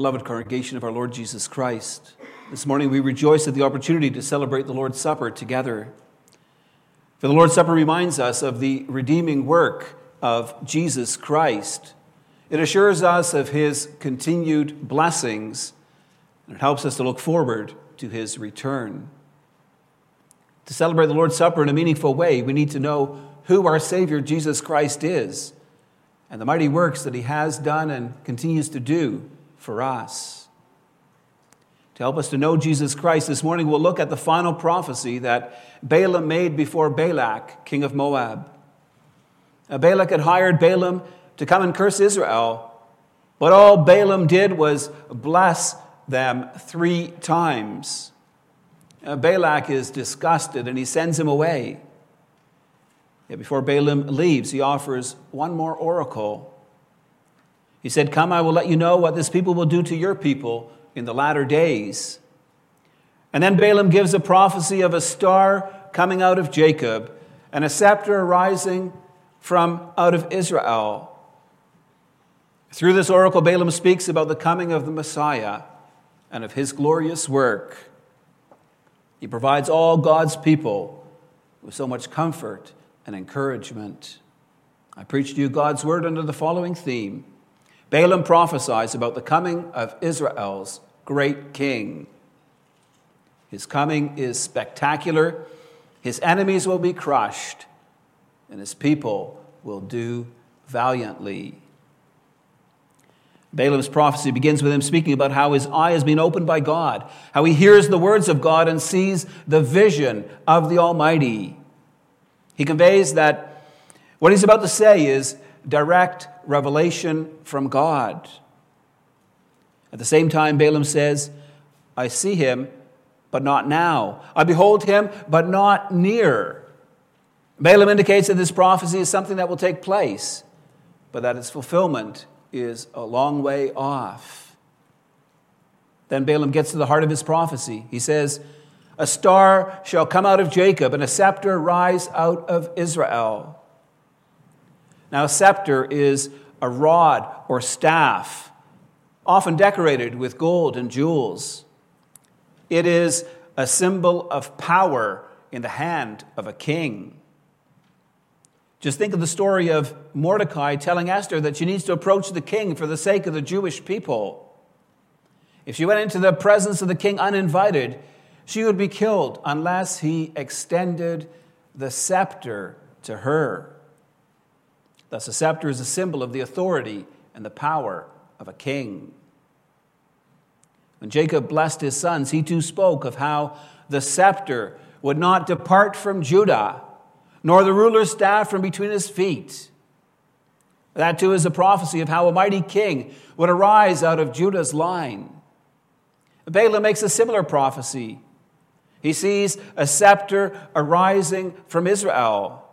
Beloved congregation of our Lord Jesus Christ, this morning we rejoice at the opportunity to celebrate the Lord's Supper together. For the Lord's Supper reminds us of the redeeming work of Jesus Christ. It assures us of his continued blessings, and it helps us to look forward to his return. To celebrate the Lord's Supper in a meaningful way, we need to know who our Savior Jesus Christ is and the mighty works that he has done and continues to do for us. To help us to know Jesus Christ, this morning we'll look at the final prophecy that Balaam made before Balak, king of Moab. Now, Balak had hired Balaam to come and curse Israel, but all Balaam did was bless them three times. Now, Balak is disgusted and he sends him away. Yet before Balaam leaves, he offers one more oracle. He said, Come, I will let you know what this people will do to your people in the latter days. And then Balaam gives a prophecy of a star coming out of Jacob and a scepter arising from out of Israel. Through this oracle, Balaam speaks about the coming of the Messiah and of his glorious work. He provides all God's people with so much comfort and encouragement. I preach to you God's word under the following theme Balaam prophesies about the coming of Israel's great king. His coming is spectacular, his enemies will be crushed, and his people will do valiantly. Balaam's prophecy begins with him speaking about how his eye has been opened by God, how he hears the words of God and sees the vision of the Almighty. He conveys that what he's about to say is direct revelation from God. At the same time, Balaam says, I see him, but not now. I behold him, but not near. Balaam indicates that this prophecy is something that will take place, but that its fulfillment is a long way off. Then Balaam gets to the heart of his prophecy. He says, a star shall come out of Jacob, and a scepter rise out of Israel. Now, a scepter is a rod or staff, often decorated with gold and jewels. It is a symbol of power in the hand of a king. Just think of the story of Mordecai telling Esther that she needs to approach the king for the sake of the Jewish people. If she went into the presence of the king uninvited, she would be killed unless he extended the scepter to her. Thus, a scepter is a symbol of the authority and the power of a king. When Jacob blessed his sons, he too spoke of how the scepter would not depart from Judah, nor the ruler's staff from between his feet. That too is a prophecy of how a mighty king would arise out of Judah's line. Balaam makes a similar prophecy he sees a scepter arising from Israel.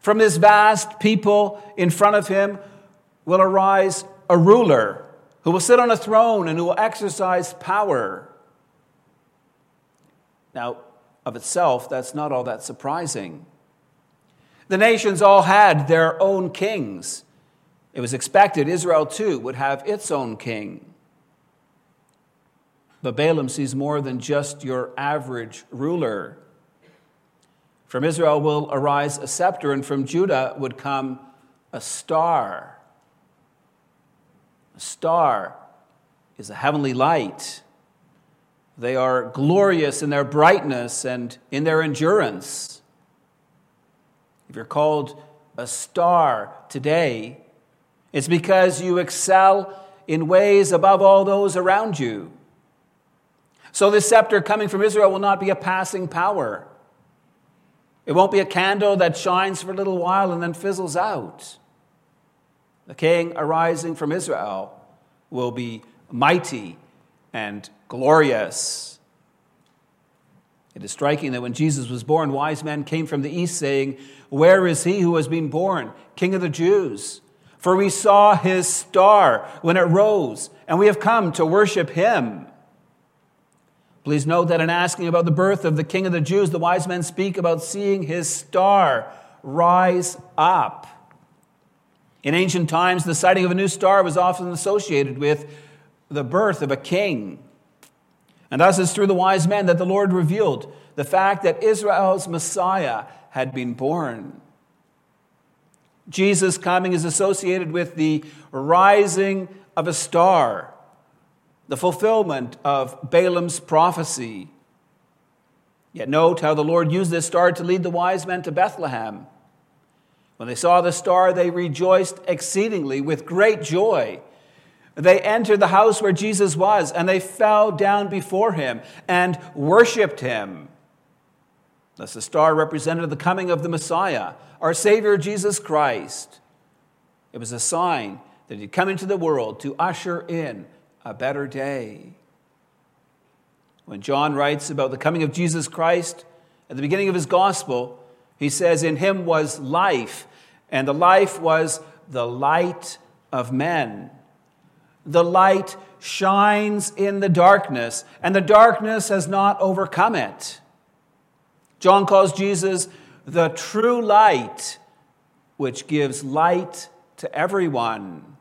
From this vast people in front of him will arise a ruler who will sit on a throne and who will exercise power. Now, of itself, that's not all that surprising. The nations all had their own kings. It was expected Israel too would have its own king. But Balaam sees more than just your average ruler. From Israel will arise a scepter, and from Judah would come a star. A star is a heavenly light. They are glorious in their brightness and in their endurance. If you're called a star today, it's because you excel in ways above all those around you. So, this scepter coming from Israel will not be a passing power. It won't be a candle that shines for a little while and then fizzles out. The king arising from Israel will be mighty and glorious. It is striking that when Jesus was born, wise men came from the east saying, Where is he who has been born, King of the Jews? For we saw his star when it rose, and we have come to worship him. Please note that in asking about the birth of the King of the Jews, the wise men speak about seeing his star rise up. In ancient times, the sighting of a new star was often associated with the birth of a king. And thus it's through the wise men that the Lord revealed the fact that Israel's Messiah had been born. Jesus' coming is associated with the rising of a star, the fulfillment of Balaam's prophecy. Yet note how the Lord used this star to lead the wise men to Bethlehem. When they saw the star, they rejoiced exceedingly with great joy. They entered the house where Jesus was, and they fell down before him and worshiped him. Thus, the star represented the coming of the Messiah, our Savior Jesus Christ. It was a sign that he'd come into the world to usher in a better day. When John writes about the coming of Jesus Christ at the beginning of his gospel, he says, In him was life, and the life was the light of men the light shines in the darkness, and the darkness has not overcome it. John calls Jesus the true light, which gives light to everyone.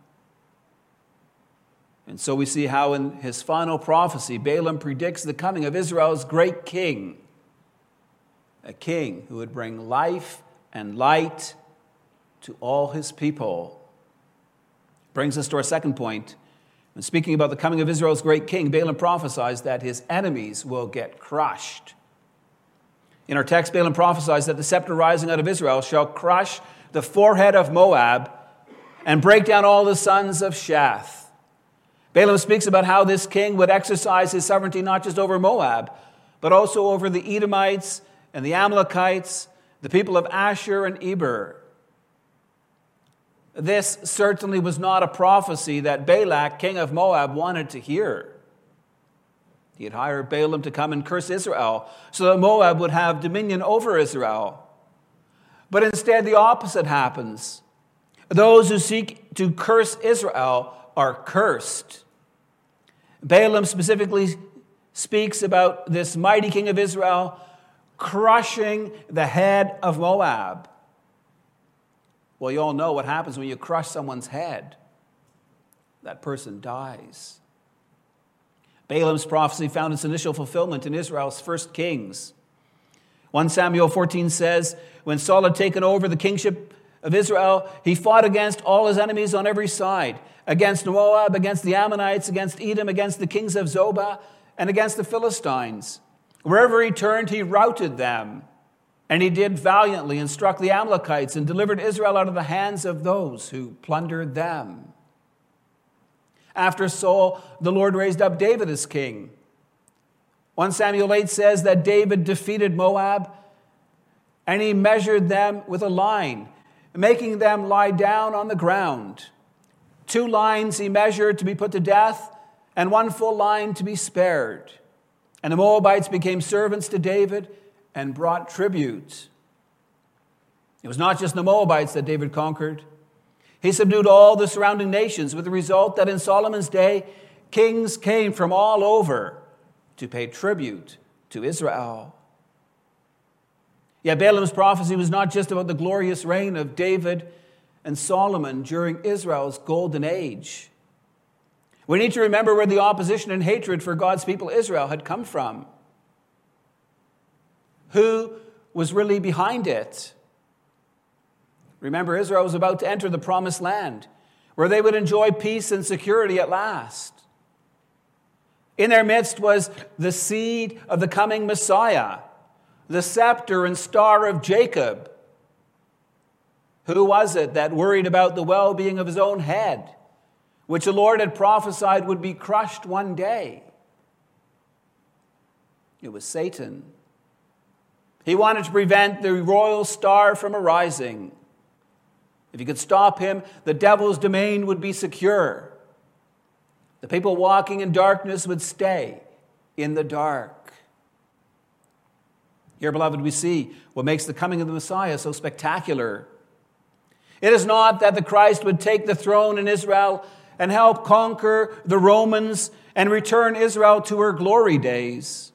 And so we see how in his final prophecy, Balaam predicts the coming of Israel's great king, a king who would bring life and light to all his people. Brings us to our second point. When speaking about the coming of Israel's great king, Balaam prophesies that his enemies will get crushed. In our text, Balaam prophesies that the scepter rising out of Israel shall crush the forehead of Moab and break down all the sons of Sheth. Balaam speaks about how this king would exercise his sovereignty not just over Moab, but also over the Edomites and the Amalekites, the people of Asshur and Eber. This certainly was not a prophecy that Balak, king of Moab, wanted to hear. He had hired Balaam to come and curse Israel so that Moab would have dominion over Israel. But instead, the opposite happens. Those who seek to curse Israel are cursed. Balaam specifically speaks about this mighty king of Israel crushing the head of Moab. Well, you all know what happens when you crush someone's head. That person dies. Balaam's prophecy found its initial fulfillment in Israel's first kings. 1 Samuel 14 says, When Saul had taken over the kingship of Israel, he fought against all his enemies on every side against Moab, against the Ammonites, against Edom, against the kings of Zobah, and against the Philistines. Wherever he turned, he routed them. And he did valiantly and struck the Amalekites and delivered Israel out of the hands of those who plundered them. After Saul, the Lord raised up David as king. 1 Samuel 8 says that David defeated Moab and he measured them with a line, making them lie down on the ground. Two lines he measured to be put to death, and one full line to be spared. And the Moabites became servants to David and brought tribute. It was not just the Moabites that David conquered. He subdued all the surrounding nations, with the result that in Solomon's day, kings came from all over to pay tribute to Israel. Yet Balaam's prophecy was not just about the glorious reign of David and Solomon during Israel's golden age. We need to remember where the opposition and hatred for God's people Israel had come from who was really behind it. Remember, Israel was about to enter the promised land where they would enjoy peace and security at last. In their midst was the seed of the coming Messiah, the scepter and star of Jacob. Who was it that worried about the well being of his own head, which the Lord had prophesied would be crushed one day? It was Satan. He wanted to prevent the royal star from arising. If he could stop him, the devil's domain would be secure. The people walking in darkness would stay in the dark. Here, beloved, we see what makes the coming of the Messiah so spectacular. It is not that the Christ would take the throne in Israel and help conquer the Romans and return Israel to her glory days.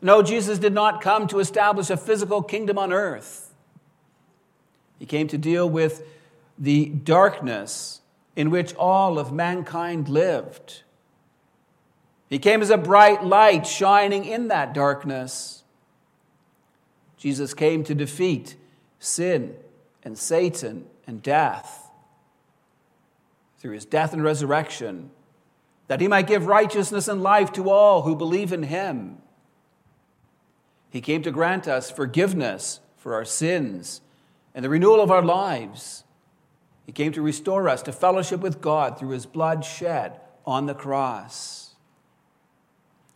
No, Jesus did not come to establish a physical kingdom on earth. He came to deal with the darkness in which all of mankind lived. He came as a bright light shining in that darkness. Jesus came to defeat sin and Satan and death through his death and resurrection, that he might give righteousness and life to all who believe in him. He came to grant us forgiveness for our sins and the renewal of our lives. He came to restore us to fellowship with God through his blood shed on the cross.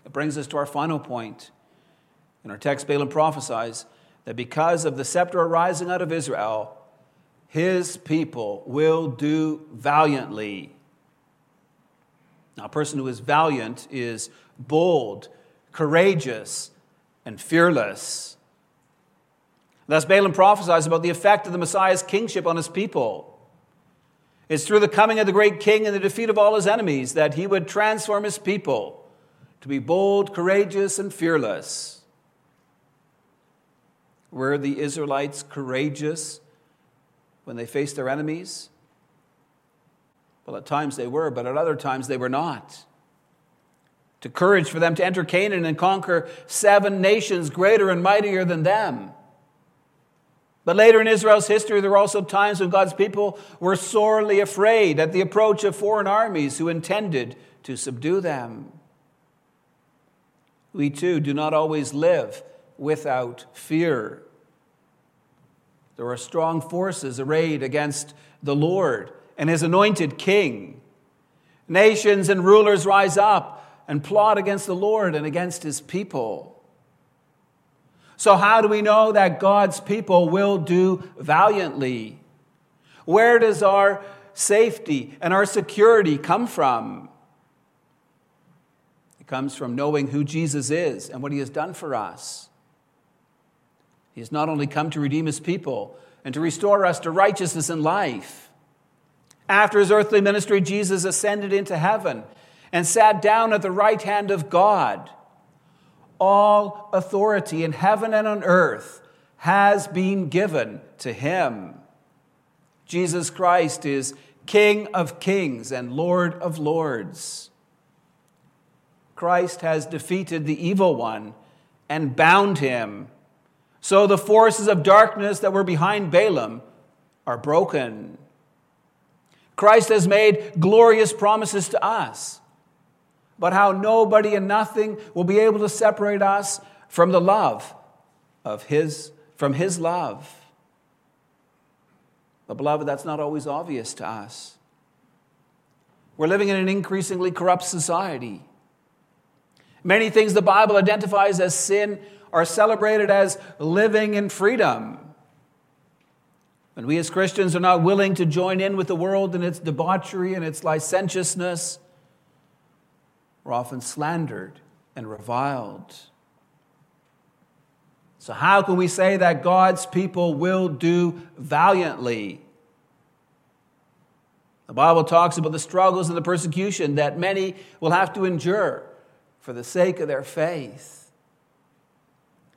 It brings us to our final point. In our text, Balaam prophesies that because of the scepter arising out of Israel, his people will do valiantly. Now, a person who is valiant is bold, courageous, and fearless. Thus, Balaam prophesies about the effect of the Messiah's kingship on his people. It's through the coming of the great king and the defeat of all his enemies that he would transform his people to be bold, courageous, and fearless. Were the Israelites courageous when they faced their enemies? Well, at times they were, but at other times they were not. To courage for them to enter Canaan and conquer seven nations greater and mightier than them. But later in Israel's history, there were also times when God's people were sorely afraid at the approach of foreign armies who intended to subdue them. We too do not always live without fear. There are strong forces arrayed against the Lord and his anointed king. Nations and rulers rise up and plot against the Lord and against his people. So, how do we know that God's people will do valiantly? Where does our safety and our security come from? It comes from knowing who Jesus is and what he has done for us. He has not only come to redeem his people and to restore us to righteousness and life. After his earthly ministry, Jesus ascended into heaven and sat down at the right hand of God all authority in heaven and on earth has been given to him. Jesus Christ is King of kings and Lord of lords. Christ has defeated the evil one and bound him. So the forces of darkness that were behind Balaam are broken. Christ has made glorious promises to us but how nobody and nothing will be able to separate us from the love of his from his love. But beloved, that's not always obvious to us. We're living in an increasingly corrupt society. Many things the Bible identifies as sin are celebrated as living in freedom. And we as Christians are not willing to join in with the world in its debauchery and its licentiousness, we're often slandered and reviled. So, how can we say that God's people will do valiantly? The Bible talks about the struggles and the persecution that many will have to endure for the sake of their faith.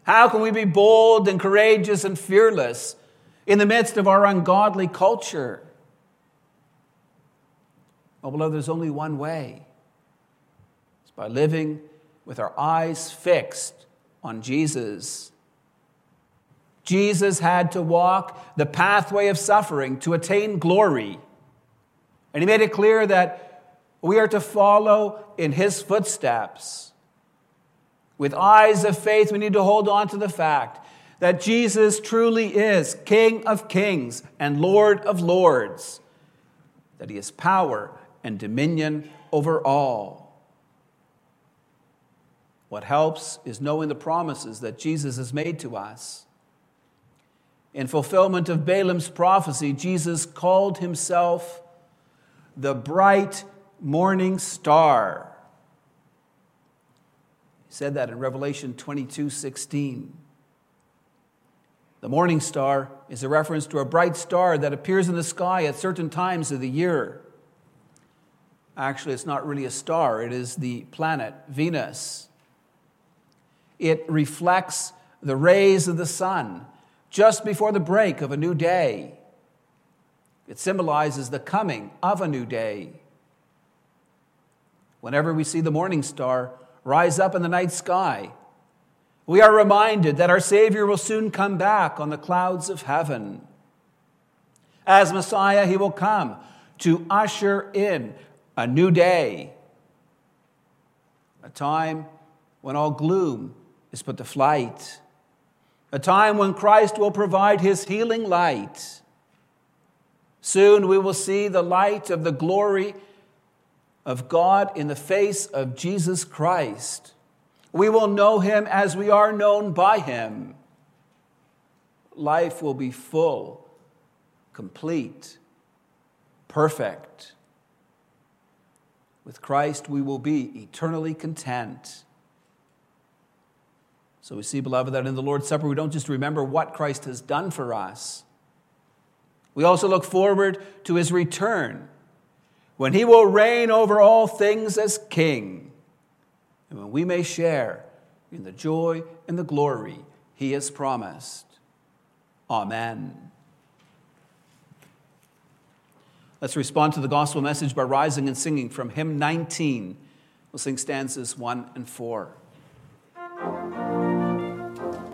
How can we be bold and courageous and fearless in the midst of our ungodly culture? Oh, beloved, there's only one way it's by living with our eyes fixed on Jesus. Jesus had to walk the pathway of suffering to attain glory. And he made it clear that we are to follow in his footsteps. With eyes of faith, we need to hold on to the fact that Jesus truly is King of kings and Lord of lords, that he has power and dominion over all. What helps is knowing the promises that Jesus has made to us. In fulfillment of Balaam's prophecy, Jesus called himself the bright morning star. He said that in Revelation 22 16. The morning star is a reference to a bright star that appears in the sky at certain times of the year. Actually, it's not really a star, it is the planet Venus. It reflects the rays of the sun just before the break of a new day. It symbolizes the coming of a new day. whenever we see the morning star rise up in the night sky, we are reminded that our Savior will soon come back on the clouds of heaven. As Messiah, he will come to usher in a new day, a time when all gloom is put to flight, a time when Christ will provide his healing light. Soon we will see the light of the glory of God in the face of Jesus Christ. We will know him as we are known by him. Life will be full, complete, perfect. With Christ, we will be eternally content. So we see, beloved, that in the Lord's Supper, we don't just remember what Christ has done for us, we also look forward to his return when he will reign over all things as king, and when we may share in the joy and the glory he has promised. Amen. Let's respond to the gospel message by rising and singing from hymn 19. We'll sing stanzas 1 and 4.